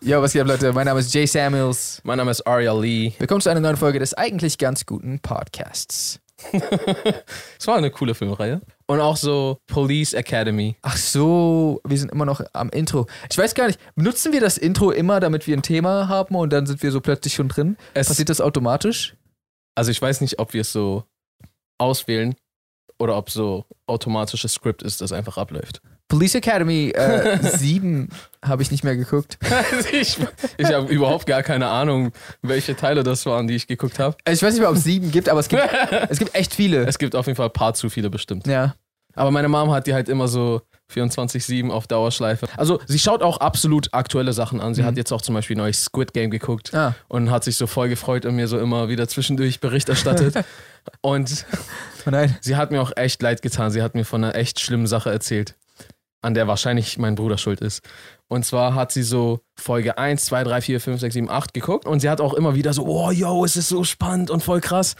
Ja, was geht ab, Leute? Mein Name ist Jay Samuels. Mein Name ist Aria Lee. Willkommen zu einer neuen Folge des eigentlich ganz guten Podcasts. Es war eine coole Filmreihe. Und auch so Police Academy. Ach so, wir sind immer noch am Intro. Ich weiß gar nicht, benutzen wir das Intro immer, damit wir ein Thema haben und dann sind wir so plötzlich schon drin? Es- Passiert das automatisch? Also ich weiß nicht, ob wir es so auswählen oder ob so automatisches Skript ist, das einfach abläuft. Police Academy äh, 7 habe ich nicht mehr geguckt. ich ich habe überhaupt gar keine Ahnung, welche Teile das waren, die ich geguckt habe. Ich weiß nicht mehr, ob es 7 gibt, aber es gibt, es gibt echt viele. Es gibt auf jeden Fall ein paar zu viele bestimmt. Ja. Aber meine Mom hat die halt immer so 24-7 auf Dauerschleife. Also sie schaut auch absolut aktuelle Sachen an. Sie Mhm. hat jetzt auch zum Beispiel neues Squid Game geguckt Ah. und hat sich so voll gefreut und mir so immer wieder zwischendurch Bericht erstattet. und Oh nein. sie hat mir auch echt leid getan. Sie hat mir von einer echt schlimmen Sache erzählt, an der wahrscheinlich mein Bruder schuld ist. Und zwar hat sie so Folge 1, 2, 3, 4, 5, 6, 7, 8 geguckt und sie hat auch immer wieder so, oh, yo, es ist so spannend und voll krass.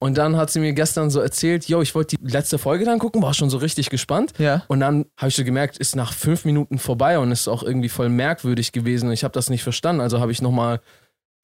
Und dann hat sie mir gestern so erzählt, yo, ich wollte die letzte Folge dann gucken, war schon so richtig gespannt. Ja. Und dann habe ich so gemerkt, ist nach fünf Minuten vorbei und ist auch irgendwie voll merkwürdig gewesen. Und ich habe das nicht verstanden. Also habe ich noch mal,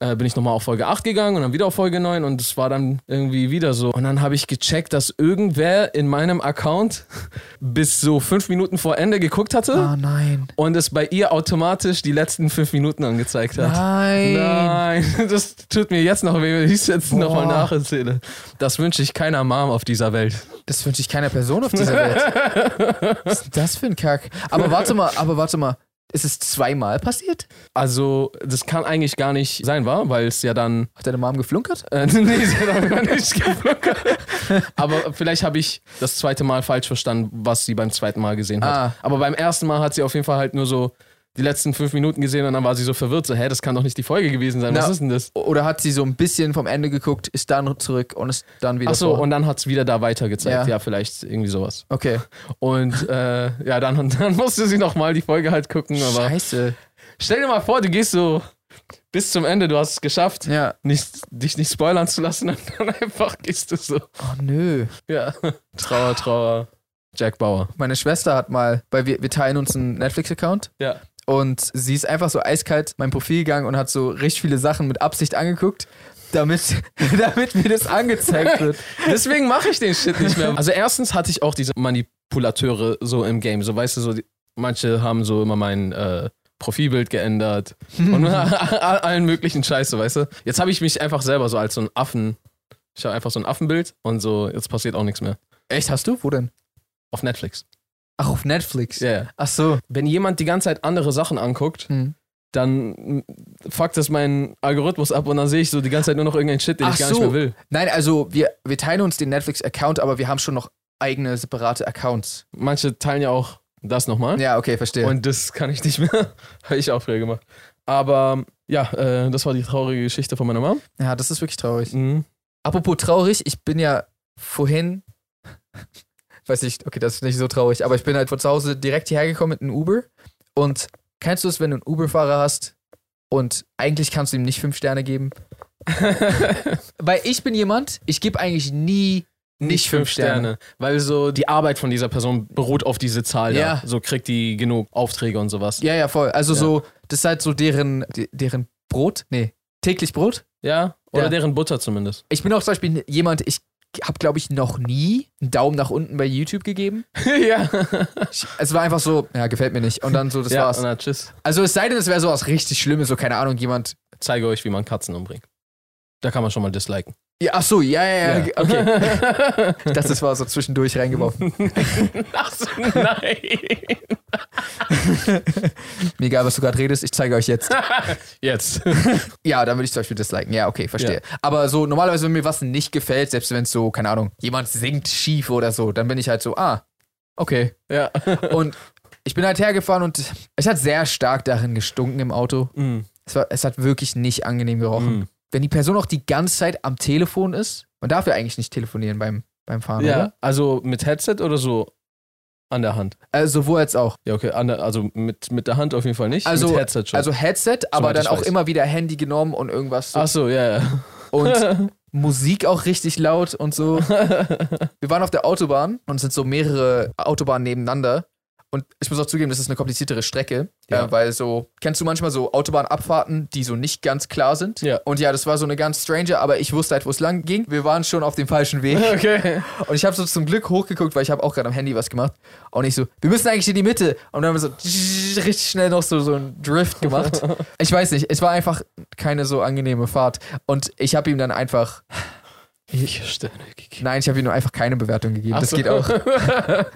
äh, bin ich nochmal auf Folge 8 gegangen und dann wieder auf Folge 9 und es war dann irgendwie wieder so. Und dann habe ich gecheckt, dass irgendwer in meinem Account bis so fünf Minuten vor Ende geguckt hatte Oh nein. und es bei ihr automatisch die letzten fünf Minuten angezeigt hat. Nein. Nein, das tut mir jetzt noch weh, wenn ich es jetzt nochmal nacherzähle. Das wünsche ich keiner Mom auf dieser Welt. Das wünsche ich keiner Person auf dieser Welt. Was ist denn das für ein Kack? Aber warte mal, aber warte mal. Ist es zweimal passiert? Also, das kann eigentlich gar nicht sein, war, weil es ja dann. Hat deine Mom geflunkert? Äh, nee, sie hat auch gar nicht geflunkert. Aber vielleicht habe ich das zweite Mal falsch verstanden, was sie beim zweiten Mal gesehen hat. Ah. Aber beim ersten Mal hat sie auf jeden Fall halt nur so die letzten fünf Minuten gesehen und dann war sie so verwirrt, so, hä, das kann doch nicht die Folge gewesen sein. Was Na, ist denn das? Oder hat sie so ein bisschen vom Ende geguckt, ist dann zurück und ist dann wieder Achso, und dann hat es wieder da weitergezeigt. Ja. Ja. vielleicht irgendwie sowas. Okay. Und äh, ja, dann, dann musste sie nochmal die Folge halt gucken. Aber Scheiße. stell dir mal vor, du gehst so bis zum Ende, du hast es geschafft, Ja. nicht, dich nicht spoilern zu lassen und dann einfach gehst du so. Oh nö. Ja. Trauer, Trauer. Jack Bauer. Meine Schwester hat mal, weil wir, wir teilen uns einen Netflix-Account Ja. Und sie ist einfach so eiskalt mein Profil gegangen und hat so richtig viele Sachen mit Absicht angeguckt, damit, damit mir das angezeigt wird. Deswegen mache ich den Shit nicht mehr. Also erstens hatte ich auch diese Manipulateure so im Game. So weißt du, so die, manche haben so immer mein äh, Profilbild geändert und allen möglichen Scheiße, weißt du. Jetzt habe ich mich einfach selber so als so ein Affen. Ich habe einfach so ein Affenbild und so, jetzt passiert auch nichts mehr. Echt, hast du? Wo denn? Auf Netflix. Ach, auf Netflix. Ja, ja. Ach so. Wenn jemand die ganze Zeit andere Sachen anguckt, Hm. dann fuckt das meinen Algorithmus ab und dann sehe ich so die ganze Zeit nur noch irgendeinen Shit, den Ach ich gar so. nicht mehr will. Nein, also wir, wir teilen uns den Netflix-Account, aber wir haben schon noch eigene separate Accounts. Manche teilen ja auch das nochmal. Ja, okay, verstehe. Und das kann ich nicht mehr. Habe ich auch früher gemacht. Aber ja, äh, das war die traurige Geschichte von meiner Mom. ja, das ist wirklich traurig. Mhm. Apropos traurig, ich bin ja vorhin, weiß nicht, okay, das ist nicht so traurig, aber ich bin halt von zu Hause direkt hierher gekommen mit einem Uber. Und kennst du es, wenn du einen Uber-Fahrer hast und eigentlich kannst du ihm nicht fünf Sterne geben? Weil ich bin jemand, ich gebe eigentlich nie nicht fünf Sterne. Weil so die Arbeit von dieser Person beruht auf diese Zahl. Ja. Da. So kriegt die genug Aufträge und sowas. Ja, ja, voll. Also Ja. so, das ist halt so deren, de- deren Brot, nee, täglich Brot. Ja? Oder Ja. deren Butter zumindest. Ich bin auch zum Beispiel jemand, ich habe, glaube ich, noch nie einen Daumen nach unten bei YouTube gegeben. ja. Ich, es war einfach so, ja, gefällt mir nicht. Und dann so, das ja, war's. na, tschüss. Also es sei denn, es wäre so was richtig Schlimmes, so keine Ahnung, jemand. Zeige euch, wie man Katzen umbringt. Da kann man schon mal disliken. Ja, ach so, ja, ja, ja, okay. okay. Das ist war so zwischendurch reingeworfen. Ach so, nein. Mir egal, was du gerade redest, ich zeige euch jetzt. Jetzt. Ja, dann würde ich zum Beispiel disliken. Ja, okay, verstehe. Aber so normalerweise, wenn mir was nicht gefällt, selbst wenn es so, keine Ahnung, jemand singt schief oder so, dann bin ich halt so, ah, okay. ja. Und ich bin halt hergefahren und es hat sehr stark darin gestunken im Auto. Mm, Es, war, es hat wirklich nicht angenehm gerochen. mm. Wenn die Person auch die ganze Zeit am Telefon ist, man darf ja eigentlich nicht telefonieren beim, beim Fahren, Ja, oder? also mit Headset oder so an der Hand? Also sowohl als auch. Ja, okay, der, also mit, mit der Hand auf jeden Fall nicht. Also- mit Headset schon. Also Headset, aber Soweit dann auch weiß. immer wieder Handy genommen und irgendwas. So. Ach so, ja, ja. Und Musik auch richtig laut und so. Wir waren auf der Autobahn und es sind so mehrere Autobahnen nebeneinander. Und ich muss auch zugeben, das ist eine kompliziertere Strecke, Ja. äh, weil so, kennst du manchmal so Autobahnabfahrten, die so nicht ganz klar sind? Ja. Und ja, das war so eine ganz strange, aber ich wusste halt, wo es lang ging. Wir waren schon auf dem falschen Weg. Okay. Und ich habe so zum Glück hochgeguckt, weil ich habe auch gerade am Handy was gemacht. Und ich so, wir müssen eigentlich in die Mitte. Und dann haben wir so richtig schnell noch so, so einen Drift gemacht. Ich weiß nicht, es war einfach keine so angenehme Fahrt. Und ich habe ihm dann einfach, Vier Sterne gegeben. nein, ich habe ihm nur einfach keine Bewertung gegeben. Ach das so. geht auch.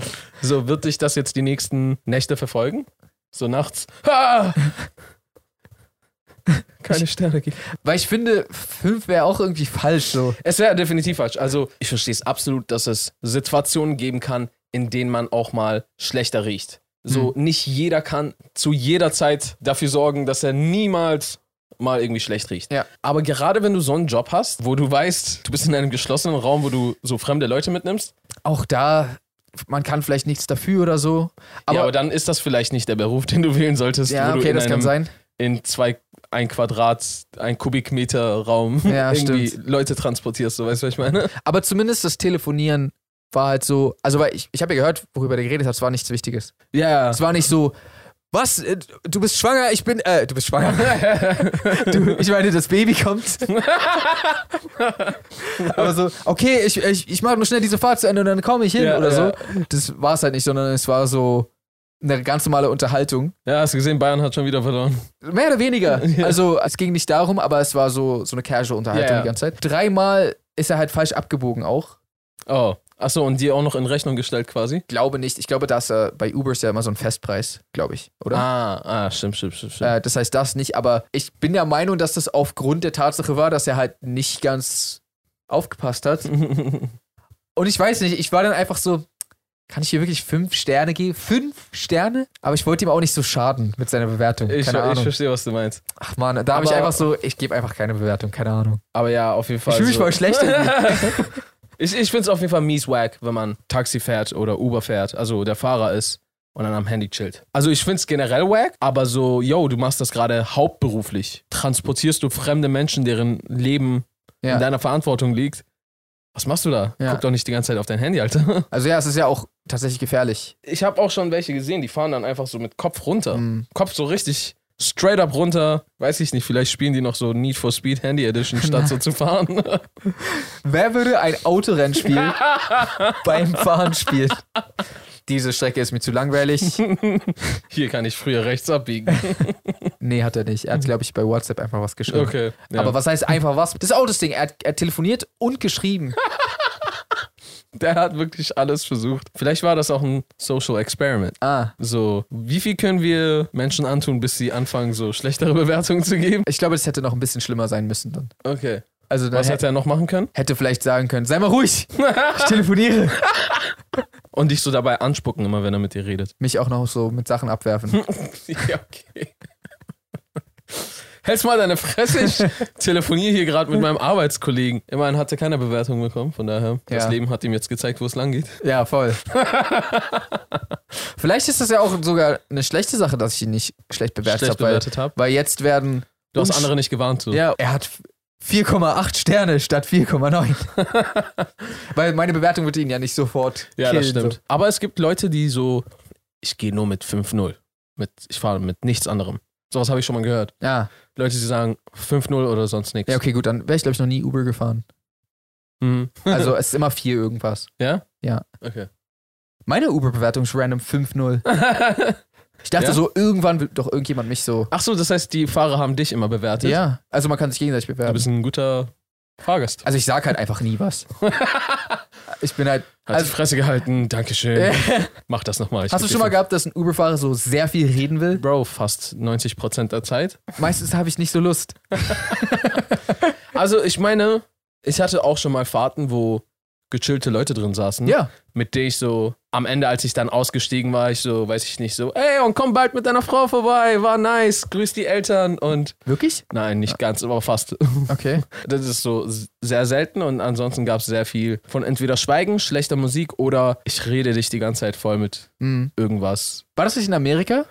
So, wird dich das jetzt die nächsten Nächte verfolgen? So nachts? Ah! Keine Sterne gegeben. Weil ich finde, fünf wäre auch irgendwie falsch so. Es wäre definitiv falsch. Also, ich verstehe es absolut, dass es Situationen geben kann, in denen man auch mal schlechter riecht. So, nicht jeder kann zu jeder Zeit dafür sorgen, dass er niemals mal irgendwie schlecht riecht. Ja. Aber gerade wenn du so einen Job hast, wo du weißt, du bist in einem geschlossenen Raum, wo du so fremde Leute mitnimmst, Auch da, man kann vielleicht nichts dafür oder so. Aber, ja, aber dann ist das vielleicht nicht der Beruf, den du wählen solltest, ja, du okay, in das einem kann sein. in zwei, ein Quadrat, ein Kubikmeter Raum Ja, irgendwie stimmt. Leute transportierst, so weißt du, was ich meine? Aber zumindest das Telefonieren war halt so, also weil ich, ich habe ja gehört, worüber der geredet hat, es war nichts Wichtiges. Ja. Es war nicht so, was, äh, du bist schwanger, ich bin, äh, du bist schwanger. du, ich meine, das Baby kommt. Aber so, okay, ich, ich, ich mache nur schnell diese Fahrt zu Ende und dann komme ich hin Ja, oder ja. so. Das war es halt nicht, sondern es war so eine ganz normale Unterhaltung. Ja, hast du gesehen, Bayern hat schon wieder verloren. Mehr oder weniger. Ja. Also es ging nicht darum, aber es war so, so eine casual Unterhaltung die ganze Zeit. Dreimal ist er halt falsch abgebogen auch. Oh. Achso, und dir auch noch in Rechnung gestellt quasi? Glaube nicht. Ich glaube, dass äh, bei Uber ist ja immer so ein Festpreis, glaube ich, oder? Ah, ah, stimmt, stimmt, stimmt. stimmt. Äh, das heißt das nicht, aber ich bin der Meinung, dass das aufgrund der Tatsache war, dass er halt nicht ganz aufgepasst hat. Und ich weiß nicht, ich war dann einfach so, kann ich hier wirklich fünf Sterne geben? Fünf Sterne? Aber ich wollte ihm auch nicht so schaden mit seiner Bewertung. ich, keine ich Ahnung. verstehe, was du meinst. Ach man, da habe ich einfach so, ich gebe einfach keine Bewertung, keine Ahnung. Aber ja, auf jeden Fall. Ich fühle mich so. voll schlecht. ich ich finde es auf jeden Fall mies wack, wenn man Taxi fährt oder Uber fährt, also der Fahrer ist und dann am Handy chillt. Also ich finde es generell wack, aber so, yo, du machst das gerade hauptberuflich. Transportierst du fremde Menschen, deren Leben in ja. deiner Verantwortung liegt. Was machst du da? Ja. Guck doch nicht die ganze Zeit auf dein Handy, Alter. Also ja, es ist ja auch tatsächlich gefährlich. Ich habe auch schon welche gesehen, die fahren dann einfach so mit Kopf runter. Mhm. Kopf so richtig straight up runter. Weiß ich nicht, vielleicht spielen die noch so Need for Speed Handy Edition, statt so zu fahren. Wer würde ein Autorennspiel beim Fahren spielen? Diese Strecke ist mir zu langweilig. Hier kann ich früher rechts abbiegen. Nee, hat er nicht. Er hat, glaube ich, bei WhatsApp einfach was geschrieben. Okay. Ja. Aber was heißt einfach was? Das ist auch das Ding. Er hat, er hat telefoniert und geschrieben. Der hat wirklich alles versucht. Vielleicht war das auch ein Social Experiment. Ah. So, wie viel können wir Menschen antun, bis sie anfangen, so schlechtere Bewertungen zu geben? Ich glaube, das hätte noch ein bisschen schlimmer sein müssen dann. Okay. Also dann Was hätte, hätte er noch machen können? hätte vielleicht sagen können, sei mal ruhig, ich telefoniere. Und dich so dabei anspucken, immer wenn er mit dir redet. Mich auch noch so mit Sachen abwerfen. ja, okay. Hältst mal deine Fresse, ich telefoniere hier gerade mit meinem Arbeitskollegen. Immerhin hat er keine Bewertung bekommen, von daher, das Ja. Leben hat ihm jetzt gezeigt, wo es lang geht. Ja, voll. Vielleicht ist das ja auch sogar eine schlechte Sache, dass ich ihn nicht schlecht bewertet habe, weil, habe. weil jetzt werden. Du hast andere nicht gewarnt. So. Ja, er hat 4,8 Sterne statt 4,9. weil meine Bewertung wird ihn ja nicht sofort. Ja, das killen, stimmt. Aber es gibt Leute, die so, ich gehe nur mit 5-0. Mit, ich fahre mit nichts anderem. Sowas habe ich schon mal gehört. Ja. Leute, die sagen 5-0 oder sonst nichts. ja, okay, gut, dann wäre ich, glaube ich, noch nie Uber gefahren. Mhm. Also es ist immer 4 irgendwas. Ja? Ja. Okay. Meine Uber-Bewertung ist random 5,0. Ich dachte Ja? so, irgendwann wird doch irgendjemand mich so. Ach so, das heißt, die Fahrer haben dich immer bewertet. Ja, also man kann sich gegenseitig Du bewerben. bist ein guter Fahrgast. Also ich sag halt einfach nie was. ich bin halt. Hat Also, die Fresse gehalten, Dankeschön. Mach das nochmal. hast du schon mal gehabt, dass ein Uber-Fahrer so sehr viel reden will? Bro, fast 90% der Zeit. Meistens habe ich nicht so Lust. Also, ich meine, ich hatte auch schon mal Fahrten, wo gechillte Leute drin saßen. Ja. Mit denen ich so, am Ende, als ich dann ausgestiegen war, ich so, weiß ich nicht, so, ey, und komm bald mit deiner Frau vorbei, war nice, grüß die Eltern und, Wirklich? nein, nicht ganz, aber fast. Okay. Das ist so sehr selten und ansonsten gab es sehr viel von entweder Schweigen, schlechter Musik oder ich rede dich die ganze Zeit voll mit Mhm. irgendwas. War das nicht in Amerika?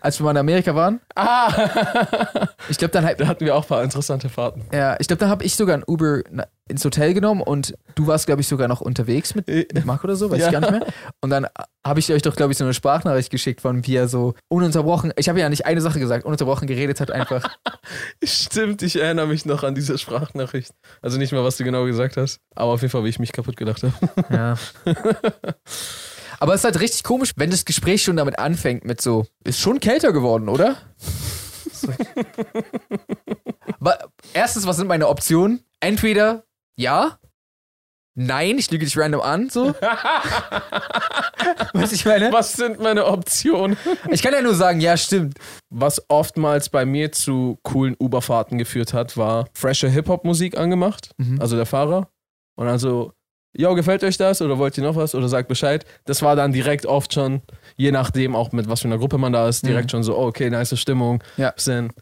Als wir mal in Amerika waren. Ah! Ich glaube, dann halt, da hatten wir auch ein paar interessante Fahrten. ja, ich glaube, dann habe ich sogar ein Uber ins Hotel genommen und du warst, glaube ich, sogar noch unterwegs mit, mit Marco oder so, weiß Ja. ich gar nicht mehr. Und dann habe ich euch doch, glaube ich, so eine Sprachnachricht geschickt von wie er so ununterbrochen, ich habe ja nicht eine Sache gesagt, ununterbrochen geredet hat einfach. Stimmt, ich erinnere mich noch an diese Sprachnachricht. Also nicht mehr, was du genau gesagt hast, aber auf jeden Fall, wie ich mich kaputt gelacht habe. Ja. Aber es ist halt richtig komisch, wenn das Gespräch schon damit anfängt mit so, ist schon kälter geworden, oder? Erstens, was sind meine Optionen? Entweder ja, nein, ich lüge dich random an, so. Was ich meine? Was sind meine Optionen? Ich kann ja nur sagen, ja, stimmt. Was oftmals bei mir zu coolen Uberfahrten geführt hat, war frische Hip-Hop-Musik angemacht, Mhm. also der Fahrer. Und dann so, yo, gefällt euch das oder wollt ihr noch was oder sagt Bescheid. Das war dann direkt oft schon, je nachdem auch mit was für einer Gruppe man da ist, direkt Mhm. schon so, oh, okay, nice Stimmung, Ja. bisschen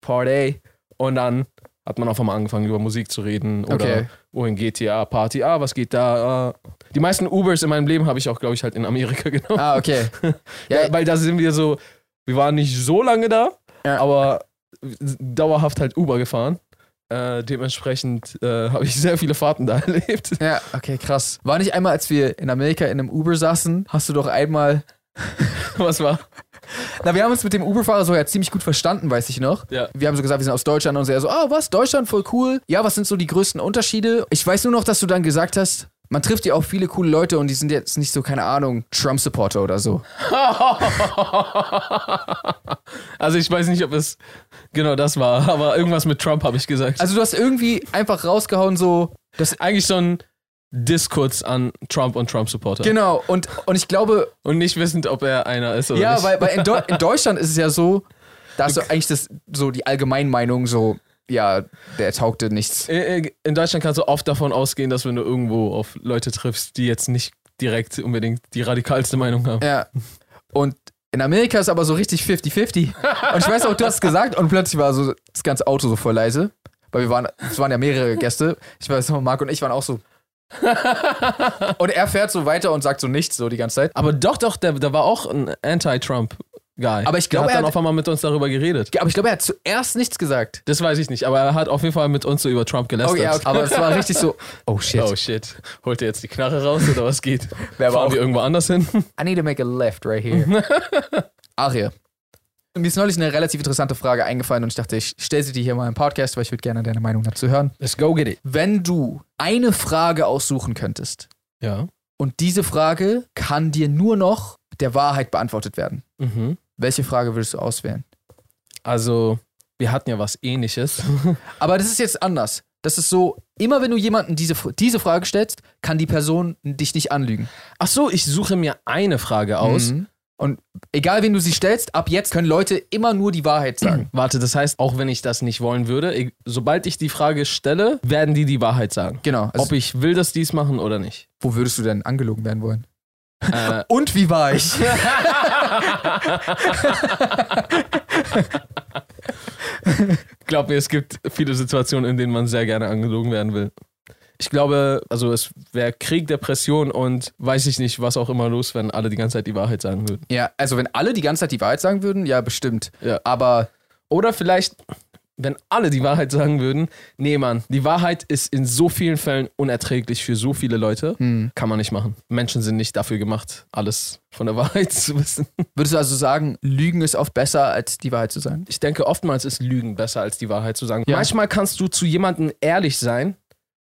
Party. Und dann hat man auf einmal angefangen, über Musik zu reden oder Okay. wohin geht ihr, ah, Party, ah, was geht da? Ah. Die meisten Ubers in meinem Leben habe ich auch, glaube ich, halt in Amerika genommen. Ah, okay. Ja, Ja, weil da sind wir so, wir waren nicht so lange da, Ja. aber dauerhaft halt Uber gefahren. Äh, dementsprechend äh, habe ich sehr viele Fahrten da erlebt. ja, okay, krass. War nicht einmal, als wir in Amerika in einem Uber saßen, hast du doch einmal Was war? Na, wir haben uns mit dem Uber-Fahrer so ja ziemlich gut verstanden, weiß ich noch. Ja. Wir haben so gesagt, wir sind aus Deutschland und er so, ah, was, Deutschland, voll cool. Ja, was sind so die größten Unterschiede? Ich weiß nur noch, dass du dann gesagt hast, man trifft ja auch viele coole Leute und die sind jetzt nicht so, keine Ahnung, Trump-Supporter oder so. Also ich weiß nicht, ob es genau das war, aber irgendwas mit Trump habe ich gesagt. Also du hast irgendwie einfach rausgehauen so, das, eigentlich so ein Diskurz an Trump und Trump-Supporter. genau, und, und ich glaube, Und nicht wissend, ob er einer ist oder ja, nicht. weil, weil in, Deu in Deutschland ist es ja so, da ist so eigentlich das, so die Allgemeinmeinung so, ja, der taugte nichts. Äh, In Deutschland kannst du oft davon ausgehen, dass wenn du irgendwo auf Leute triffst, die jetzt nicht direkt unbedingt die radikalste Meinung haben. Ja. Und in Amerika ist aber so richtig 50-50. Und ich weiß auch, du hast es gesagt und plötzlich war so das ganze Auto so voll leise. Weil wir waren, es waren ja mehrere Gäste. Ich weiß noch, Marc und ich waren auch so. und er fährt so weiter und sagt so nichts so die ganze Zeit. Aber doch, doch, der, da war auch ein Anti-Trump-Guy. Aber ich glaube, hat er dann hat- auf einmal mit uns darüber geredet. Aber ich glaube, er hat zuerst nichts gesagt. Das weiß ich nicht, aber er hat auf jeden Fall mit uns so über Trump Oh, gelästert. ja, okay. Aber es war richtig so, oh shit. Oh shit. Holt er jetzt die Knarre raus oder was geht? Wer war Fahren auch- wir irgendwo anders hin? I need to make a left right here. Aria. Mir ist neulich eine relativ interessante Frage eingefallen und ich dachte, ich stelle sie dir hier mal im Podcast, weil ich würde gerne deine Meinung dazu hören. Let's go get it. Wenn du eine Frage aussuchen könntest, Ja. Und diese Frage kann dir nur noch der Wahrheit beantwortet werden. Mhm. Welche Frage würdest du auswählen? Also, wir hatten ja was ähnliches. Aber das ist jetzt anders. Das ist so, immer wenn du jemanden diese, diese Frage stellst, kann die Person dich nicht anlügen. Ach so, ich suche mir eine Frage aus. Mhm. Und egal wen du sie stellst, ab jetzt können Leute immer nur die Wahrheit sagen. Warte, das heißt, auch wenn ich das nicht wollen würde, sobald ich die Frage stelle, werden die die Wahrheit sagen. Genau. Also, Ob ich will, dass die es machen oder nicht. wo würdest du denn angelogen werden wollen? Äh, Und wie war ich? glaub mir, es gibt viele Situationen, in denen man sehr gerne angelogen werden will. Ich glaube, also es wäre Krieg, Depression und weiß ich nicht, was auch immer los, wenn alle die ganze Zeit die Wahrheit sagen würden. ja, also wenn alle die ganze Zeit die Wahrheit sagen würden, ja, bestimmt. Ja. Aber Oder vielleicht, wenn alle die Wahrheit sagen würden, nee, Mann, die Wahrheit ist in so vielen Fällen unerträglich für so viele Leute, hm, kann man nicht machen. Menschen sind nicht dafür gemacht, alles von der Wahrheit zu wissen. würdest du also sagen, Lügen ist oft besser, als die Wahrheit zu sagen? Ich denke, oftmals ist Lügen besser, als die Wahrheit zu sagen. Ja. Manchmal kannst du zu jemandem ehrlich sein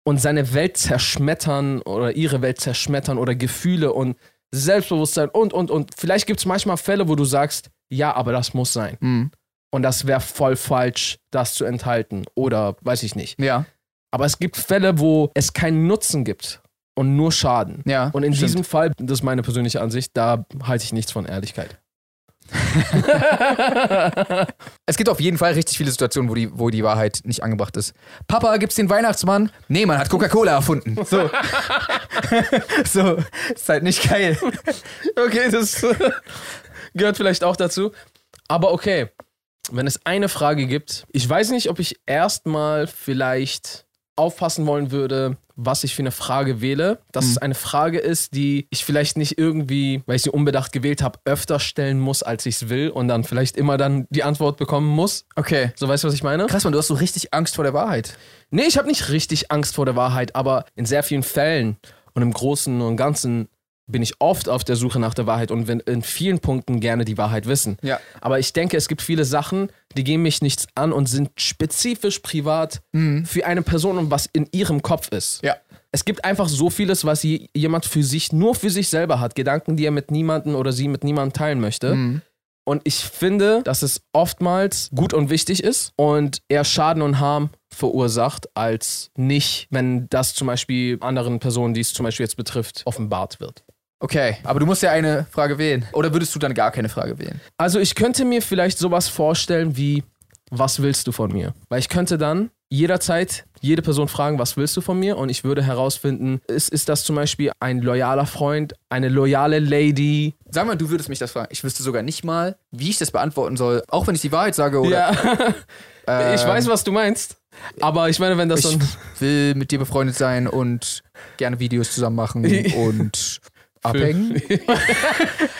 und seine Welt zerschmettern oder ihre Welt zerschmettern oder Gefühle und Selbstbewusstsein und, und, und. Vielleicht gibt es manchmal Fälle, wo du sagst, ja, aber das muss sein. Hm. Und das wäre voll falsch, das zu enthalten. Oder weiß ich nicht. Ja, Aber es gibt Fälle, wo es keinen Nutzen gibt und nur Schaden. ja. Und in stimmt. diesem Fall, das ist meine persönliche Ansicht, da halte ich nichts von Ehrlichkeit. Es gibt auf jeden Fall richtig viele Situationen, wo die, wo die Wahrheit nicht angebracht ist. Papa, gibt's den Weihnachtsmann? Nee, man hat Coca-Cola erfunden. So. so. Ist halt nicht geil. Okay, das gehört vielleicht auch dazu. Aber okay, wenn es eine Frage gibt, ich weiß nicht, ob ich erstmal vielleicht aufpassen wollen würde, was ich für eine Frage wähle, dass es eine Frage ist, die ich vielleicht nicht irgendwie, weil ich sie unbedacht gewählt habe, öfter stellen muss, als ich es will und dann vielleicht immer dann die Antwort bekommen muss. Okay. So weißt du, was ich meine? Krass, man, du hast so richtig Angst vor der Wahrheit. Nee, ich habe nicht richtig Angst vor der Wahrheit, aber in sehr vielen Fällen und im Großen und Ganzen bin ich oft auf der Suche nach der Wahrheit und will in vielen Punkten gerne die Wahrheit wissen. Ja. Aber ich denke, es gibt viele Sachen, die gehen mich nichts an und sind spezifisch privat für eine Person und was in ihrem Kopf ist. Ja. Es gibt einfach so vieles, was je- jemand für sich, nur für sich selber hat. Gedanken, die er mit niemandem oder sie mit niemandem teilen möchte. Mhm. Und ich finde, dass es oftmals gut und wichtig ist und eher Schaden und Harm verursacht, als nicht, wenn das zum Beispiel anderen Personen, die es zum Beispiel jetzt betrifft, offenbart wird. Okay, aber du musst ja eine Frage wählen. Oder würdest du dann gar keine Frage wählen? Also ich könnte mir vielleicht sowas vorstellen wie, was willst du von mir? Weil ich könnte dann jederzeit jede Person fragen, was willst du von mir? Und ich würde herausfinden, ist, ist das zum Beispiel ein loyaler Freund, eine loyale Lady? Sag mal, du würdest mich das fragen. Ich wüsste sogar nicht mal, wie ich das beantworten soll. Auch wenn ich die Wahrheit sage oder. Ja, ich Ähm, weiß, was du meinst. Aber ich meine, wenn das Ich dann... will mit dir befreundet sein und gerne Videos zusammen machen und abhängen.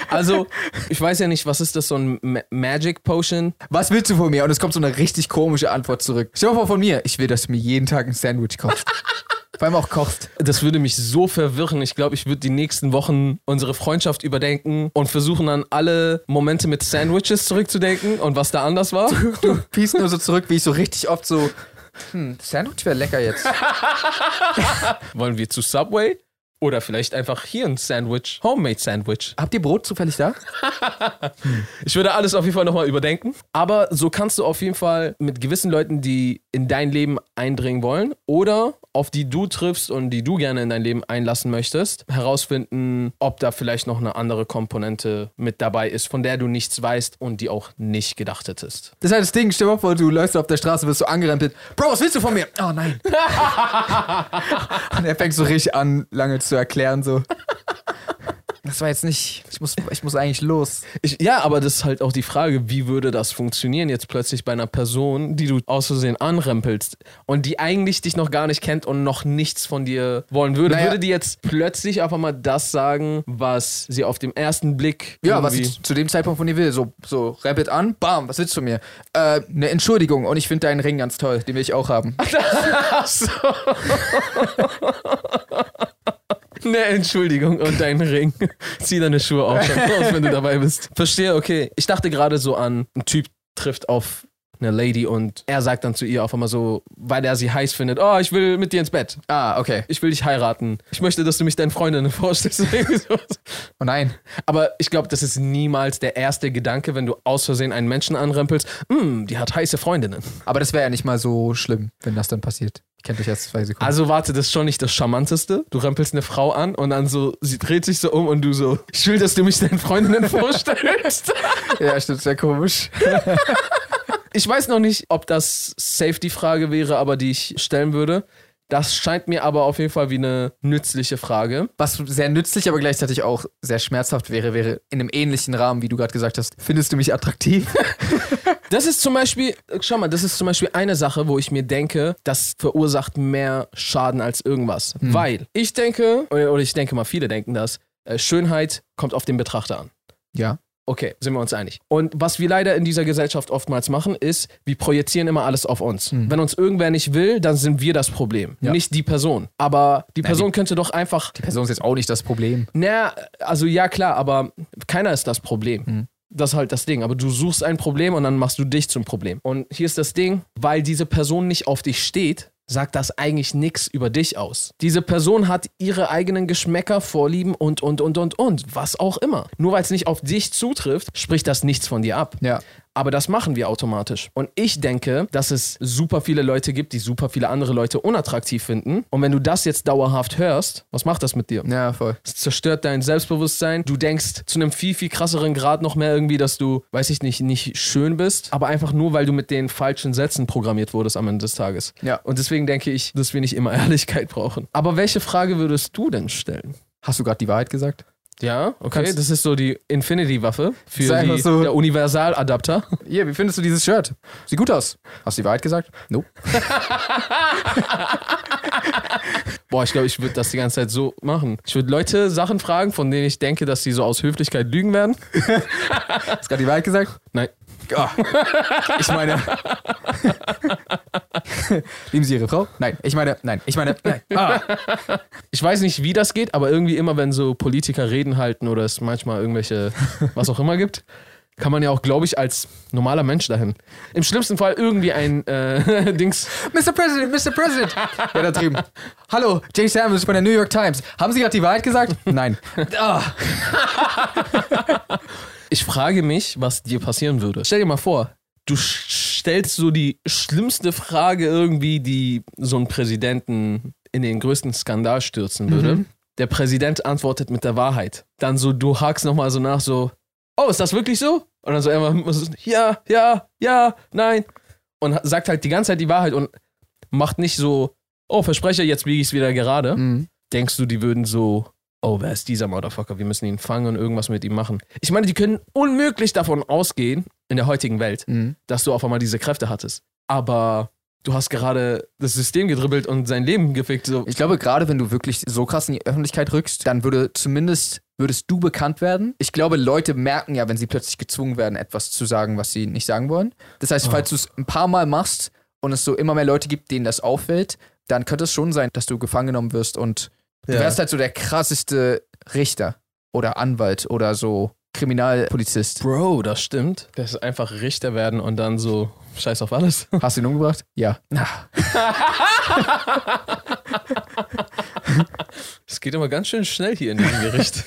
Also, ich weiß ja nicht, was ist das, so ein Ma Magic Potion? Was willst du von mir? Und es kommt so eine richtig komische Antwort zurück. Stell dir mal vor von mir. Ich will, dass du mir jeden Tag ein Sandwich kochst. Vor allem auch kochst. Das würde mich so verwirren. Ich glaube, ich würde die nächsten Wochen unsere Freundschaft überdenken und versuchen an alle Momente mit Sandwiches zurückzudenken und was da anders war. Du piest nur so zurück, wie ich so richtig oft so. Hm, Sandwich wäre lecker jetzt. Wollen wir zu Subway? Oder vielleicht einfach hier ein Sandwich, Homemade Sandwich. Habt ihr Brot zufällig da? Ich würde alles auf jeden Fall nochmal überdenken. Aber so kannst du auf jeden Fall mit gewissen Leuten, die in dein Leben eindringen wollen oder auf die du triffst und die du gerne in dein Leben einlassen möchtest, herausfinden, ob da vielleicht noch eine andere Komponente mit dabei ist, von der du nichts weißt und die auch nicht gedacht hättest. Das ist halt das Ding. Stell dir mal vor, du läufst auf der Straße, wirst so angerempelt. Bro, was willst du von mir? Oh nein. Und er fängt so richtig an, lange zu erklären, so. Das war jetzt nicht. Ich muss, ich muss eigentlich los. Ich, ja, aber das ist halt auch die Frage, wie würde das funktionieren jetzt plötzlich bei einer Person, die du aus Versehen anrempelst und die eigentlich dich noch gar nicht kennt und noch nichts von dir wollen würde. Naja. Würde die jetzt plötzlich einfach mal das sagen, was sie auf dem ersten Blick Ja, was ich zu dem Zeitpunkt von dir will. So, so rempelt an, bam, was willst du von mir? Äh, eine Entschuldigung und ich finde deinen Ring ganz toll. Den will ich auch haben. Ach so. Ne, Entschuldigung und dein Ring. Zieh deine Schuhe auf, aus, wenn du dabei bist. Verstehe, okay. Ich dachte gerade so an, ein Typ trifft auf eine Lady und er sagt dann zu ihr auf einmal so, weil er sie heiß findet, oh, ich will mit dir ins Bett. Ah, okay. Ich will dich heiraten. Ich möchte, dass du mich deinen Freundinnen vorstellst. Oh nein. Aber ich glaube, das ist niemals der erste Gedanke, wenn du aus Versehen einen Menschen anrempelst. Hm, die hat heiße Freundinnen. Aber das wäre ja nicht mal so schlimm, wenn das dann passiert. Ich kenne dich erst zwei Sekunden. Also warte, das ist schon nicht das Charmanteste. Du rempelst eine Frau an und dann so, sie dreht sich so um und du so, ich will, dass du mich deinen Freundinnen vorstellst. ja, stimmt, sehr komisch. Ich weiß noch nicht, ob das Safety-Frage wäre, aber die ich stellen würde. Das scheint mir aber auf jeden Fall wie eine nützliche Frage. Was sehr nützlich, aber gleichzeitig auch sehr schmerzhaft wäre, wäre in einem ähnlichen Rahmen, wie du gerade gesagt hast. Findest du mich attraktiv? Das ist zum Beispiel, schau mal, das ist zum Beispiel eine Sache, wo ich mir denke, das verursacht mehr Schaden als irgendwas. Weil ich denke, oder ich denke mal, viele denken das, äh, Schönheit kommt auf den Betrachter an. ja. Okay, sind wir uns einig. Und was wir leider in dieser Gesellschaft oftmals machen, ist, wir projizieren immer alles auf uns. Wenn uns irgendwer nicht will, dann sind wir das Problem, Ja. nicht die Person. Aber die Person die- könnte doch einfach, Die Person ist jetzt auch nicht das Problem. na, also ja klar, aber keiner ist das Problem. Das ist halt das Ding. Aber du suchst ein Problem und dann machst du dich zum Problem. Und hier ist das Ding, weil diese Person nicht auf dich steht, sagt das eigentlich nichts über dich aus. Diese Person hat ihre eigenen Geschmäcker, Vorlieben und, und, und, und, und. Was auch immer. Nur weil es nicht auf dich zutrifft, spricht das nichts von dir ab. Ja. Aber das machen wir automatisch. Und ich denke, dass es super viele Leute gibt, die super viele andere Leute unattraktiv finden. Und wenn du das jetzt dauerhaft hörst, was macht das mit dir? Ja, voll. Es zerstört dein Selbstbewusstsein. Du denkst zu einem viel, viel krasseren Grad noch mehr irgendwie, dass du, weiß ich nicht, nicht schön bist, aber einfach nur, weil du mit den falschen Sätzen programmiert wurdest am Ende des Tages. Ja. Und deswegen denke ich, dass wir nicht immer Ehrlichkeit brauchen. Aber welche Frage würdest du denn stellen? Hast du gerade die Wahrheit gesagt? Ja, okay. Kannst- das ist so die Infinity-Waffe für die, so- der Universaladapter. Hier, wie findest du dieses Shirt? Sieht gut aus. Hast du die Wahrheit gesagt? Nope. Boah, ich glaube, ich würde das die ganze Zeit so machen. Ich würde Leute Sachen fragen, von denen ich denke, dass sie so aus Höflichkeit lügen werden. Hast du gerade die Wahrheit gesagt? Nein. Ah. Ich meine. Lieben Sie Ihre Frau? Nein. Ich meine, nein. Ich meine, nein. Ah. Ich weiß nicht, wie das geht, aber irgendwie immer, wenn so Politiker Reden halten oder es manchmal irgendwelche, was auch immer gibt, kann man ja auch, glaube ich, als normaler Mensch dahin. Im schlimmsten Fall irgendwie ein äh, Dings. Mr. President, Mr. President. Ja, da drüben. Hallo, Jay Samuels von der New York Times. Haben Sie gerade die Wahrheit gesagt? Nein. Ah. Ich frage mich, was dir passieren würde. Stell dir mal vor, du stellst so die schlimmste Frage irgendwie, die so einen Präsidenten in den größten Skandal stürzen würde. Der Präsident antwortet mit der Wahrheit. Dann so, du hakst nochmal so nach, so, oh, ist das wirklich so? Und dann so so, ja, ja, ja, nein. Und sagt halt die ganze Zeit die Wahrheit und macht nicht so, oh, Versprecher, jetzt biege ich es wieder gerade. Mhm. Denkst du, die würden so, oh, wer ist dieser Motherfucker? Wir müssen ihn fangen und irgendwas mit ihm machen. Ich meine, die können unmöglich davon ausgehen, in der heutigen Welt, Mhm. dass du auf einmal diese Kräfte hattest. Aber du hast gerade das System gedribbelt und sein Leben gefickt. So. Ich glaube, gerade wenn du wirklich so krass in die Öffentlichkeit rückst, dann würde zumindest würdest du bekannt werden. Ich glaube, Leute merken ja, wenn sie plötzlich gezwungen werden, etwas zu sagen, was sie nicht sagen wollen. Das heißt, falls du es ein paar Mal machst und es so immer mehr Leute gibt, denen das auffällt, dann könnte es schon sein, dass du gefangen genommen wirst und du Ja. wärst halt so der krasseste Richter oder Anwalt oder so Kriminalpolizist. Bro, das stimmt. Das ist einfach Richter werden und dann so scheiß auf alles. Hast du ihn umgebracht? Ja. Es geht immer ganz schön schnell hier in diesem Gericht.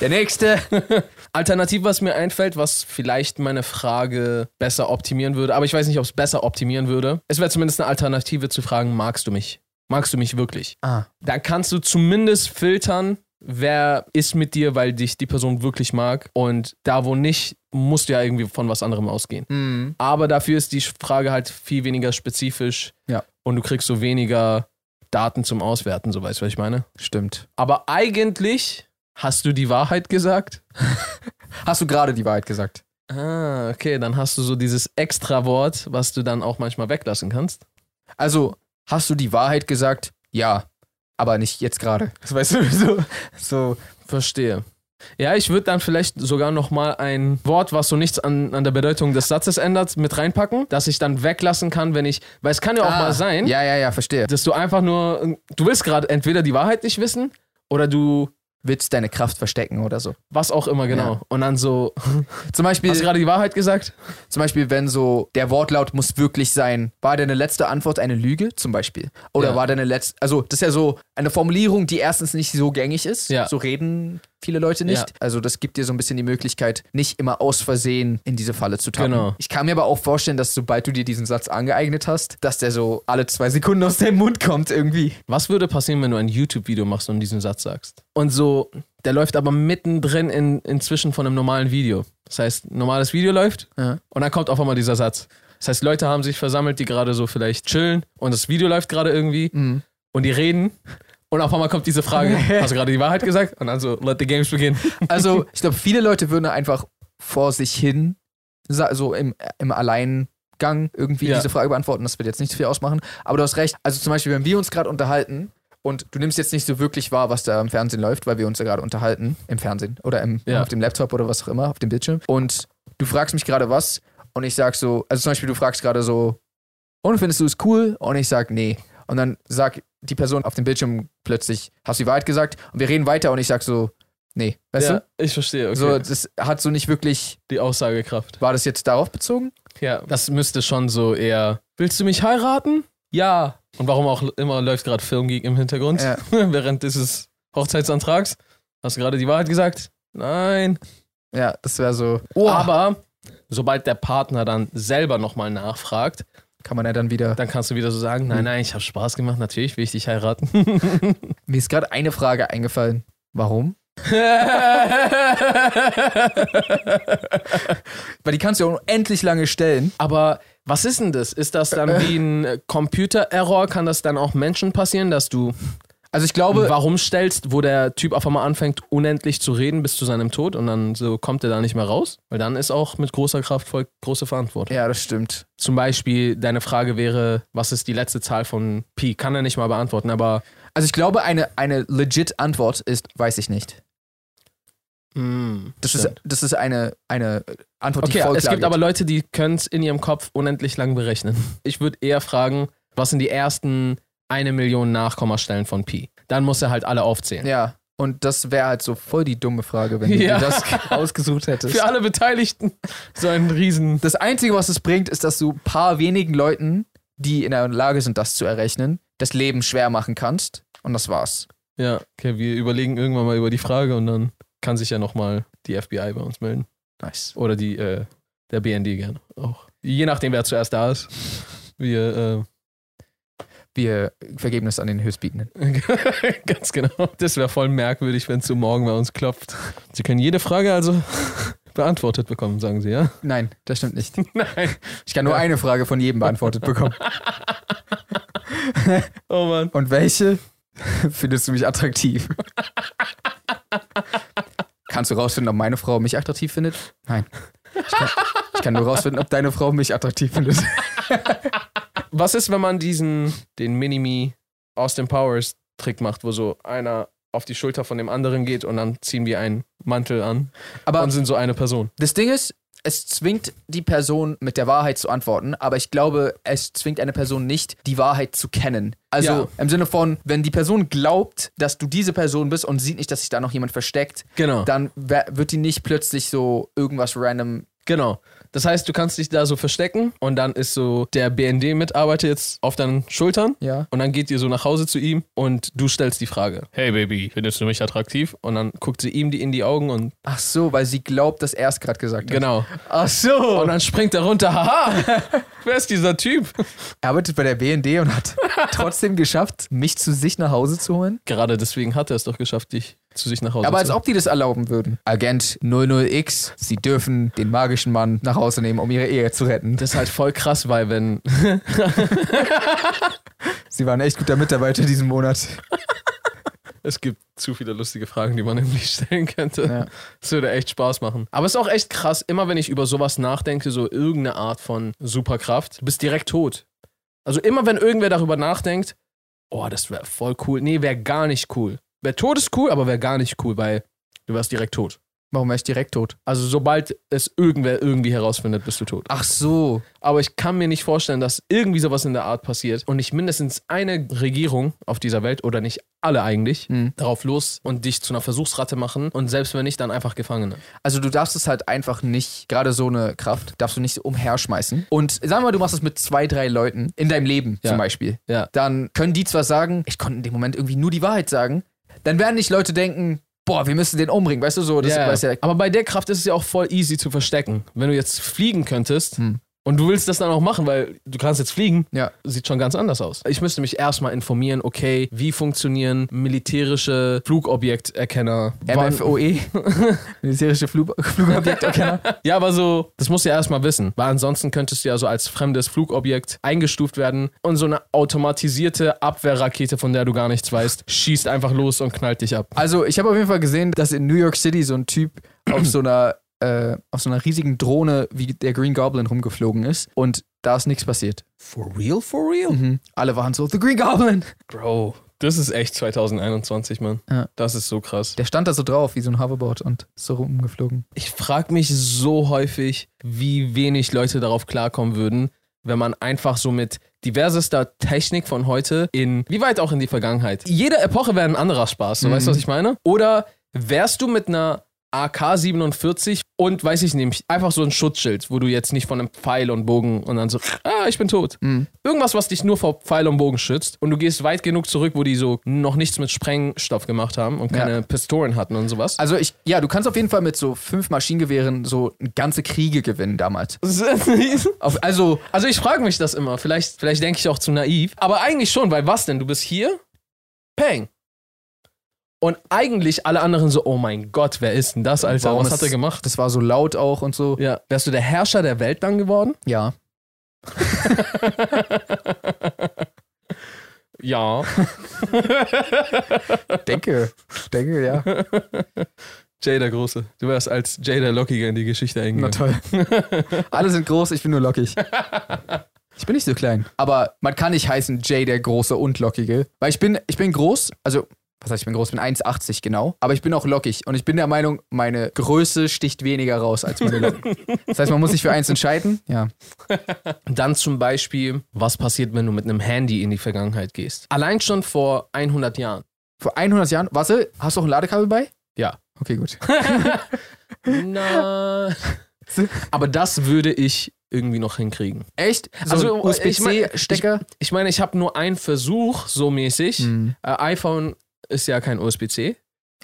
Der nächste. Alternativ, was mir einfällt, was vielleicht meine Frage besser optimieren würde, aber ich weiß nicht, ob es besser optimieren würde. Es wäre zumindest eine Alternative zu fragen, magst du mich? Magst du mich wirklich? Ah. Dann kannst du zumindest filtern, wer ist mit dir, weil dich die Person wirklich mag. Und da, wo nicht, musst du ja irgendwie von was anderem ausgehen. Mhm. Aber dafür ist die Frage halt viel weniger spezifisch. Ja. Und du kriegst so weniger Daten zum Auswerten, so weißt du, was ich meine? Stimmt. Aber eigentlich hast du die Wahrheit gesagt. Hast du gerade die Wahrheit gesagt? Ah, okay, dann hast du so dieses Extra-Wort, was du dann auch manchmal weglassen kannst. Also, hast du die Wahrheit gesagt? Ja. Aber nicht jetzt gerade. Das weißt du, so. so. Verstehe. Ja, ich würde dann vielleicht sogar nochmal ein Wort, was so nichts an, an der Bedeutung des Satzes ändert, mit reinpacken, dass ich dann weglassen kann, wenn ich. Weil es kann ja auch mal sein, Ah. Ja, ja, ja, verstehe. dass du einfach nur. Du willst gerade entweder die Wahrheit nicht wissen oder du. Willst deine Kraft verstecken oder so. Was auch immer, genau. Ja. Und dann so. Zum Beispiel, Hast du gerade die Wahrheit gesagt? zum Beispiel, wenn so der Wortlaut muss wirklich sein, war deine letzte Antwort eine Lüge, zum Beispiel? Oder Ja. war deine letzte, also das ist ja so eine Formulierung, die erstens nicht so gängig ist. Ja. So reden viele Leute nicht. Ja. Also das gibt dir so ein bisschen die Möglichkeit, nicht immer aus Versehen in diese Falle zu tappen. Genau. Ich kann mir aber auch vorstellen, dass sobald du dir diesen Satz angeeignet hast, dass der so alle zwei Sekunden aus deinem Mund kommt irgendwie. Was würde passieren, wenn du ein YouTube-Video machst und diesen Satz sagst? Und so, der läuft aber mittendrin in, inzwischen von einem normalen Video. Das heißt, normales Video läuft Ja. und dann kommt auf einmal dieser Satz. Das heißt, Leute haben sich versammelt, die gerade so vielleicht chillen und das Video läuft gerade irgendwie Mhm. und die reden. Und auf einmal kommt diese Frage, hast du gerade die Wahrheit gesagt? Und dann so, let the games begin. Also, ich glaube, viele Leute würden einfach vor sich hin, so im, im Alleingang irgendwie Ja. diese Frage beantworten. Das wird jetzt nicht so viel ausmachen. Aber du hast recht. Also zum Beispiel, wenn wir uns gerade unterhalten und du nimmst jetzt nicht so wirklich wahr, was da im Fernsehen läuft, weil wir uns ja gerade unterhalten, im Fernsehen oder im, Ja. auf dem Laptop oder was auch immer, auf dem Bildschirm. Und du fragst mich gerade was und ich sag so, also zum Beispiel, du fragst gerade so, und findest du es cool? Und ich sag, nee. Und dann sagt die Person auf dem Bildschirm plötzlich, hast du die Wahrheit gesagt? Und wir reden weiter und ich sag so, nee. Weißt du? ja, ich verstehe, okay. So, das hat so nicht wirklich. die Aussagekraft. War das jetzt darauf bezogen? Ja, das müsste schon so eher, willst du mich heiraten? Ja. Und warum auch immer läuft gerade Filmgeek im Hintergrund? Ja. Während dieses Hochzeitsantrags. Hast du gerade die Wahrheit gesagt? Nein. Ja, das wäre so. Aber sobald der Partner dann selber nochmal nachfragt, Kann man ja dann wieder. dann kannst du wieder so sagen, nein, nein, ich habe Spaß gemacht, natürlich will ich dich heiraten. Mir ist gerade eine Frage eingefallen. Warum? Weil die kannst du ja unendlich lange stellen. Aber was ist denn das? Ist das dann wie ein Computer-Error? Kann das dann auch Menschen passieren, dass du Also ich glaube, warum stellst, wo der Typ auf einmal anfängt, unendlich zu reden bis zu seinem Tod und dann so kommt er da nicht mehr raus? Weil dann ist auch mit großer Kraft voll große Verantwortung. ja, das stimmt. Zum Beispiel, deine Frage wäre, was ist die letzte Zahl von Pi? Kann er nicht mal beantworten, aber Also ich glaube, eine, eine legit Antwort ist, weiß ich nicht. mm, Das stimmt. ist, das ist eine, eine Antwort, die Okay, voll es klar gibt geht. aber Leute, die können es in ihrem Kopf unendlich lang berechnen. Ich würde eher fragen, was sind die ersten eine Million Nachkommastellen von Pi? Dann muss er halt alle aufzählen. Ja, und das wäre halt so voll die dumme Frage, wenn du Ja. dir das ausgesucht hättest. Für alle Beteiligten so ein Riesen. Das Einzige, was es bringt, ist, dass du ein paar wenigen Leuten, die in der Lage sind, das zu errechnen, das Leben schwer machen kannst. Und das war's. Ja, okay, wir überlegen irgendwann mal über die Frage und dann kann sich ja nochmal die FBI bei uns melden. Nice. Oder die, äh, der BND gerne auch. Je nachdem, wer zuerst da ist. Wir, Wir vergeben es an den Höchstbietenden. äh, ganz genau. Das wäre voll merkwürdig, wenn es so morgen bei uns klopft. Sie können jede Frage also beantwortet bekommen, sagen Sie, ja? Nein, das stimmt nicht. Nein. Ich kann nur eine Frage von jedem beantwortet bekommen. Oh Mann. Und welche findest du mich attraktiv? Kannst du rausfinden, ob meine Frau mich attraktiv findet? Nein. Ich kann, ich kann nur rausfinden, ob deine Frau mich attraktiv findet. Was ist, wenn man diesen, den Minimi Austin Powers Trick macht, wo so einer auf die Schulter von dem anderen geht und dann ziehen wir einen Mantel an Aber und sind so eine Person. das Ding ist, es zwingt die Person mit der Wahrheit zu antworten, aber ich glaube, es zwingt eine Person nicht, die Wahrheit zu kennen. Also Ja. im Sinne von, wenn die Person glaubt, dass du diese Person bist und sieht nicht, dass sich da noch jemand versteckt, Genau. dann wird die nicht plötzlich so irgendwas random. Genau. Das heißt, du kannst dich da so verstecken und dann ist so der BND-Mitarbeiter jetzt auf deinen Schultern Ja. und dann geht ihr so nach Hause zu ihm und du stellst die Frage: Hey Baby, findest du mich attraktiv? Und dann guckt sie ihm die in die Augen und Ach so, weil sie glaubt, dass er es gerade gesagt hat. genau. Ach so. Und dann springt er runter. Haha! Wer ist dieser Typ? Er arbeitet bei der BND und hat trotzdem geschafft, mich zu sich nach Hause zu holen. Gerade deswegen hat er es doch geschafft, dich zu sich nach Hause Aber als ob die das erlauben würden. Agent 00X, sie dürfen den magischen Mann nach Hause nehmen, um ihre Ehe zu retten. Das ist halt voll krass, weil wenn. Sie waren echt guter Mitarbeiter diesen Monat. Es gibt zu viele lustige Fragen, die man nämlich stellen könnte. Ja. Das würde echt Spaß machen. Aber es ist auch echt krass, immer wenn ich über sowas nachdenke, so irgendeine Art von Superkraft, du bist direkt tot. Also immer wenn irgendwer darüber nachdenkt, oh, das wäre voll cool. Nee, wäre gar nicht cool. Wäre tot ist cool, aber wäre gar nicht cool, weil du wärst direkt tot. Warum war ich direkt tot? Also sobald es irgendwer irgendwie herausfindet, bist du tot. Ach so. Aber ich kann mir nicht vorstellen, dass irgendwie sowas in der Art passiert und nicht mindestens eine Regierung auf dieser Welt oder nicht alle eigentlich Hm. darauf los und dich zu einer Versuchsratte machen und selbst wenn nicht, dann einfach Gefangene. Also du darfst es halt einfach nicht, gerade so eine Kraft, darfst du nicht so umherschmeißen. Und sagen wir mal, du machst es mit zwei, drei Leuten in deinem Leben Ja. zum Beispiel. Ja. Dann können die zwar sagen, ich konnte in dem Moment irgendwie nur die Wahrheit sagen, dann werden nicht Leute denken, boah, wir müssen den umbringen, weißt du so, das ja, weiß ja aber bei der Kraft ist es ja auch voll easy zu verstecken. Wenn du jetzt fliegen könntest Hm. Und du willst das dann auch machen, weil du kannst jetzt fliegen, Ja. sieht schon ganz anders aus. Ich müsste mich erstmal informieren, okay, wie funktionieren militärische Flugobjekterkenner? MFOE, militärische Flug Flugobjekterkenner. Ja, aber so, das musst du ja erstmal wissen, weil ansonsten könntest du ja so als fremdes Flugobjekt eingestuft werden und so eine automatisierte Abwehrrakete, von der du gar nichts weißt, schießt einfach los und knallt dich ab. Also ich habe auf jeden Fall gesehen, dass in New York City so ein Typ auf so einer äh, auf so einer riesigen Drohne wie der Green Goblin rumgeflogen ist und da ist nichts passiert. For real, for real? Mhm. Alle waren so, The Green Goblin! Bro, das ist echt 2021, Mann. Ja. Das ist so krass. Der stand da so drauf, wie so ein Hoverboard und ist so rumgeflogen. Ich frage mich so häufig, wie wenig Leute darauf klarkommen würden, wenn man einfach so mit diversester Technik von heute in, wie weit auch in die Vergangenheit. Jede Epoche wäre ein anderer Spaß, so Mhm. weißt du, was ich meine? Oder wärst du mit einer AK-47 und weiß ich nicht, einfach so ein Schutzschild, wo du jetzt nicht von einem Pfeil und Bogen und dann so, ah, ich bin tot. Mhm. Irgendwas, was dich nur vor Pfeil und Bogen schützt und du gehst weit genug zurück, wo die so noch nichts mit Sprengstoff gemacht haben und keine Ja. Pistolen hatten und sowas. Also ich, ja, du kannst auf jeden Fall mit so fünf Maschinengewehren so ganze Kriege gewinnen damals. Auf, also, Also ich frage mich das immer. Vielleicht, vielleicht denke ich auch zu naiv. Aber eigentlich schon, weil was denn? Du bist hier, Peng. Und eigentlich alle anderen so, oh mein Gott, wer ist denn das, Alter? Warum Was hat er gemacht? das war so laut auch und so. Ja. Wärst du der Herrscher der Welt dann geworden? Ja. Ja. Denke. Denke, ja. Jay der Große. Du wärst als Jay der Lockige in die Geschichte Na eingegangen. toll. Alle sind groß, ich bin nur lockig. Ich bin nicht so klein. Aber man kann nicht heißen Jay der Große und Lockige. Weil ich bin, ich bin groß, also, was heißt ich bin groß? Ich bin 1,80 genau. Aber ich bin auch lockig. Und ich bin der Meinung, meine Größe sticht weniger raus als meine Locken. Das heißt, man muss sich für eins entscheiden. Ja. Dann zum Beispiel, was passiert, wenn du mit einem Handy in die Vergangenheit gehst? Allein schon vor 100 Jahren. Vor 100 Jahren, warte, hast du auch ein Ladekabel bei? Ja. Okay, gut. Na. Aber das würde ich irgendwie noch hinkriegen. Echt? So Also, USB-C-Stecker? Ich meine, ich habe nur einen Versuch, so mäßig. Hm. Äh, iPhone ist ja kein USB-C.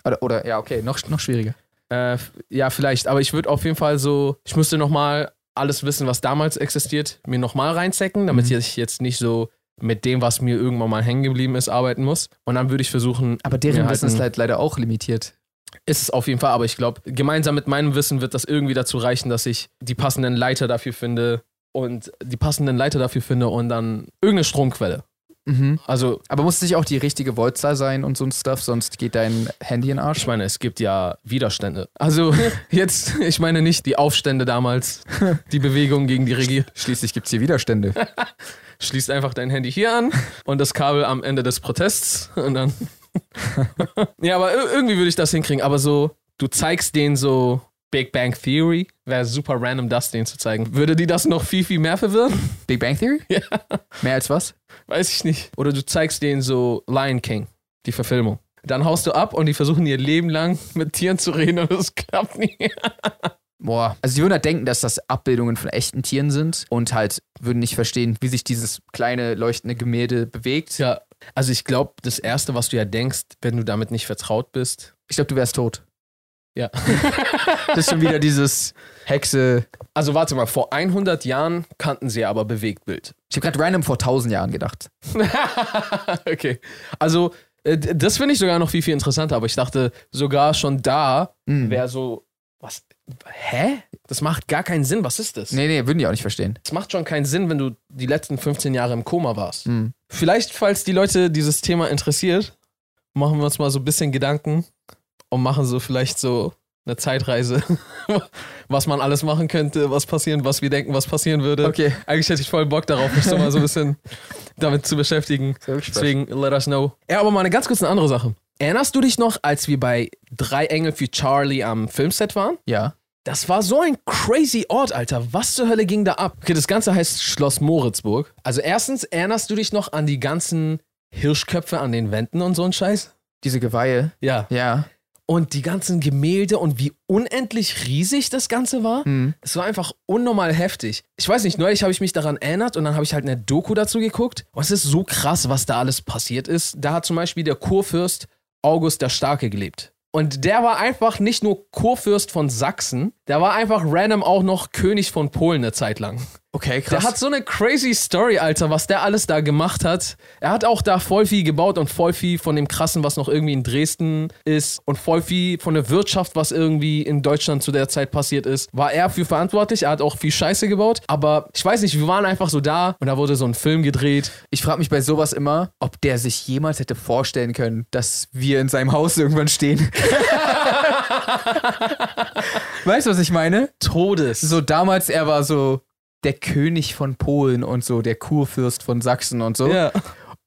Oder, oder, ja, okay, noch, noch schwieriger. Äh, ja, vielleicht, aber ich würde auf jeden Fall so, ich müsste nochmal alles wissen, was damals existiert, mir nochmal reinzecken, damit Mhm. ich jetzt nicht so mit dem, was mir irgendwann mal hängen geblieben ist, arbeiten muss. Und dann würde ich versuchen, Aber deren mir Wissen ist halt leider auch limitiert. ist es auf jeden Fall, aber ich glaube, gemeinsam mit meinem Wissen wird das irgendwie dazu reichen, dass ich die passenden Leiter dafür finde und die passenden Leiter dafür finde und dann irgendeine Stromquelle. Mhm. Also, Aber muss nicht auch die richtige Voltzahl sein und so ein Stuff, sonst geht dein Handy in den Arsch? ich meine, es gibt ja Widerstände. Also, jetzt, ich meine nicht die Aufstände damals, die Bewegung gegen die Regierung. Schließlich gibt es hier Widerstände. Schließt einfach dein Handy hier an und das Kabel am Ende des Protests und dann. ja, aber ir- irgendwie würde ich das hinkriegen. Aber so, du zeigst denen so Big Bang Theory, wäre super random, das denen zu zeigen. Würde die das noch viel, viel mehr verwirren? Big Bang Theory? Ja. Mehr als was? Weiß ich nicht. Oder du zeigst denen so Lion King, die Verfilmung. Dann haust du ab und die versuchen ihr Leben lang mit Tieren zu reden und es klappt nie. Boah. Also die würden halt denken, dass das Abbildungen von echten Tieren sind und halt würden nicht verstehen, wie sich dieses kleine leuchtende Gemälde bewegt. Ja, also ich glaube, das Erste, was du ja denkst, wenn du damit nicht vertraut bist, Ich glaube, du wärst tot. Ja. Das ist schon wieder dieses Hexe. Also warte mal, vor 100 Jahren kannten sie aber Bewegtbild. Ich habe gerade random vor tausend Jahren gedacht. okay. Also, äh, das finde ich sogar noch viel, viel interessanter, aber ich dachte sogar schon da Mhm. wäre so, was, hä? Das macht gar keinen Sinn, was ist das? Nee, nee, würden die auch nicht verstehen. Es macht schon keinen Sinn, wenn du die letzten 15 Jahre im Koma warst. Mhm. Vielleicht, falls die Leute dieses Thema interessiert, machen wir uns mal so ein bisschen Gedanken und machen so vielleicht so eine Zeitreise, was man alles machen könnte, was passieren, was wir denken, was passieren würde. Okay. Eigentlich hätte ich voll Bock darauf, mich so mal so ein bisschen damit zu beschäftigen. Deswegen, let us know. Ja, aber mal eine ganz kurz eine andere Sache. Erinnerst du dich noch, als wir bei Drei Engel für Charlie am Filmset waren? Ja. Das war so ein crazy Ort, Alter. Was zur Hölle ging da ab? Okay, das Ganze heißt Schloss Moritzburg. Also erstens, erinnerst du dich noch an die ganzen Hirschköpfe an den Wänden und so ein Scheiß? Diese Geweihe. Ja. Ja. Und die ganzen Gemälde und wie unendlich riesig das Ganze war. Mhm. Es war einfach unnormal heftig. Ich weiß nicht, neulich habe ich mich daran erinnert und dann habe ich halt eine Doku dazu geguckt. Und es ist so krass, was da alles passiert ist. Da hat zum Beispiel der Kurfürst August der Starke gelebt. Und der war einfach nicht nur Kurfürst von Sachsen, der war einfach random auch noch König von Polen eine Zeit lang. Okay, Der krass. hat so eine crazy Story, Alter, was der alles da gemacht hat. Er hat auch da voll viel gebaut und voll viel von dem Krassen, was noch irgendwie in Dresden ist und voll viel von der Wirtschaft, was irgendwie in Deutschland zu der Zeit passiert ist, war er für verantwortlich. Er hat auch viel Scheiße gebaut. Aber ich weiß nicht, wir waren einfach so da und da wurde so ein Film gedreht. Ich frage mich bei sowas immer, ob der sich jemals hätte vorstellen können, dass wir in seinem Haus irgendwann stehen. weißt du, was ich meine? Todes. So damals, er war so der König von Polen und so der Kurfürst von Sachsen und so. Ja.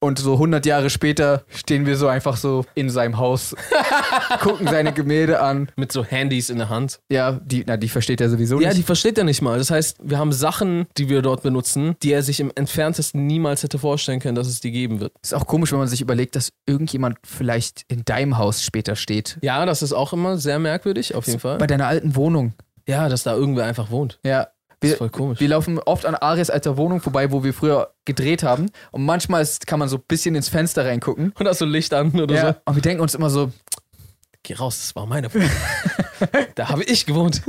Und so 100 Jahre später stehen wir so einfach so in seinem Haus, gucken seine Gemälde an. Mit so Handys in der Hand. Ja, die, na, die versteht er sowieso Ja, die nicht. versteht er nicht mal. Das heißt, wir haben Sachen, die wir dort benutzen, die er sich im entferntesten niemals hätte vorstellen können, dass es die geben wird. Ist auch komisch, wenn man sich überlegt, dass irgendjemand vielleicht in deinem Haus später steht. Ja, das ist auch immer sehr merkwürdig, auf jeden Fall. Bei deiner alten Wohnung. Ja, dass da irgendwer einfach wohnt. Ja. Das ist Wir, voll komisch. wir laufen oft an Aries alter Wohnung vorbei, wo wir früher gedreht haben. Und manchmal ist, kann man so ein bisschen ins Fenster reingucken. Und hast du Licht an oder Ja. so. Und wir denken uns immer so, Geh raus, das war meine Wohnung. da habe ich gewohnt.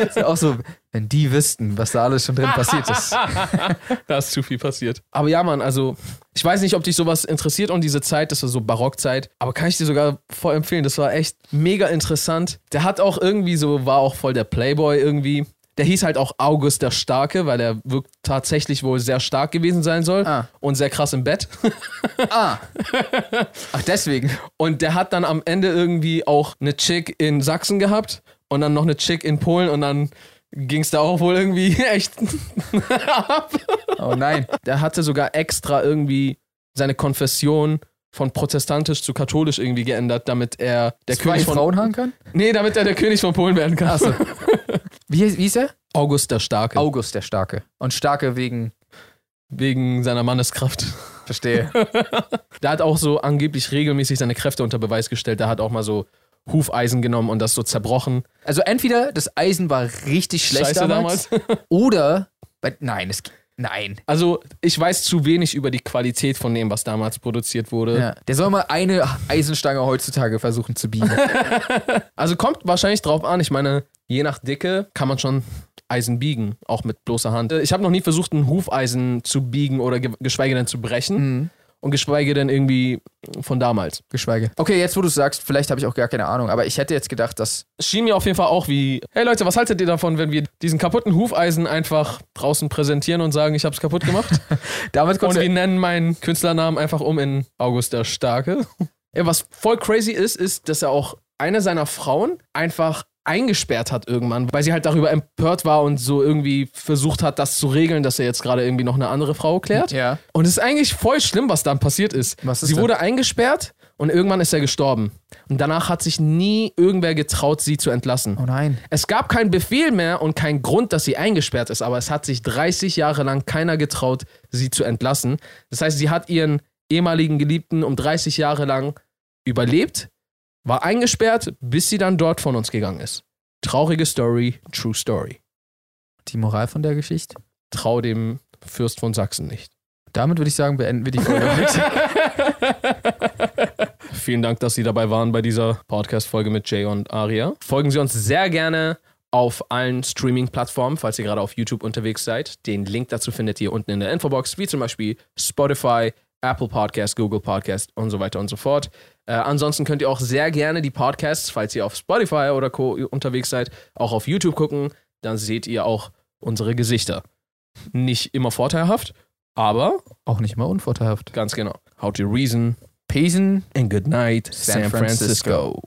ist ja auch so, wenn die wüssten, was da alles schon drin passiert ist. da ist zu viel passiert. Aber ja, Mann, also ich weiß nicht, ob dich sowas interessiert und diese Zeit, das war so Barockzeit, aber kann ich dir sogar voll empfehlen. Das war echt mega interessant. Der hat auch irgendwie so, war auch voll der Playboy irgendwie. Der hieß halt auch August der Starke, weil er wirkt tatsächlich wohl sehr stark gewesen sein soll Ah. und sehr krass im Bett. Ah. Ach, deswegen. Und der hat dann am Ende irgendwie auch eine Chick in Sachsen gehabt und dann noch eine Chick in Polen und dann ging es da auch wohl irgendwie echt ab. Oh nein. Der hatte sogar extra irgendwie seine Konfession von protestantisch zu katholisch irgendwie geändert, damit er der König von Frauen haben kann? Nee, damit er der König von Polen werden kann. Achso. Wie, wie hieß er? August der Starke. August der Starke. Und Starke wegen. Wegen seiner Manneskraft. Verstehe. Der hat auch so angeblich regelmäßig seine Kräfte unter Beweis gestellt. Der hat auch mal so Hufeisen genommen und das so zerbrochen. Also entweder das Eisen war richtig schlecht Scheiße damals, oder. Bei, nein, es. Nein. Also, ich weiß zu wenig über die Qualität von dem, was damals produziert wurde. Ja. Der soll mal eine Eisenstange heutzutage versuchen zu biegen. Also kommt wahrscheinlich drauf an. Ich meine, je nach Dicke kann man schon Eisen biegen, auch mit bloßer Hand. Ich habe noch nie versucht, ein Hufeisen zu biegen oder ge geschweige denn zu brechen. mhm. Und geschweige denn irgendwie von damals. Geschweige. Okay, jetzt wo du sagst, vielleicht habe ich auch gar keine Ahnung, aber ich hätte jetzt gedacht, dass. Es schien mir auf jeden Fall auch wie, hey Leute, was haltet ihr davon, wenn wir diesen kaputten Hufeisen einfach draußen präsentieren und sagen, ich hab's kaputt gemacht? Damit und wir nennen meinen Künstlernamen einfach um in August der Starke. Ja, was voll crazy ist, ist, dass er auch eine seiner Frauen einfach eingesperrt hat irgendwann, weil sie halt darüber empört war und so irgendwie versucht hat, das zu regeln, dass er jetzt gerade irgendwie noch eine andere Frau klärt. Ja. Und es ist eigentlich voll schlimm, was dann passiert ist. Was ist sie denn? wurde eingesperrt und irgendwann ist er gestorben. Und danach hat sich nie irgendwer getraut, sie zu entlassen. Oh nein. Es gab keinen Befehl mehr und keinen Grund, dass sie eingesperrt ist, aber es hat sich 30 Jahre lang keiner getraut, sie zu entlassen. Das heißt, sie hat ihren ehemaligen Geliebten um 30 Jahre lang überlebt, war eingesperrt, bis sie dann dort von uns gegangen ist. Traurige Story, true story. Die Moral von der Geschichte? Trau dem Fürst von Sachsen nicht. Damit würde ich sagen, beenden wir die Folge heute. Vielen Dank, dass Sie dabei waren bei dieser Podcast-Folge mit Jay und Aria. Folgen Sie uns sehr gerne auf allen Streaming-Plattformen, falls ihr gerade auf YouTube unterwegs seid. Den Link dazu findet ihr unten in der Infobox, wie zum Beispiel Spotify, Apple Podcast, Google Podcast und so weiter und so fort. Äh, ansonsten könnt ihr auch sehr gerne die Podcasts, falls ihr auf Spotify oder Co. unterwegs seid, auch auf YouTube gucken. Dann seht ihr auch unsere Gesichter. Nicht immer vorteilhaft, aber Auch nicht mal unvorteilhaft. ganz genau. How to reason Pesen. and good night, San San Francisco. Francisco.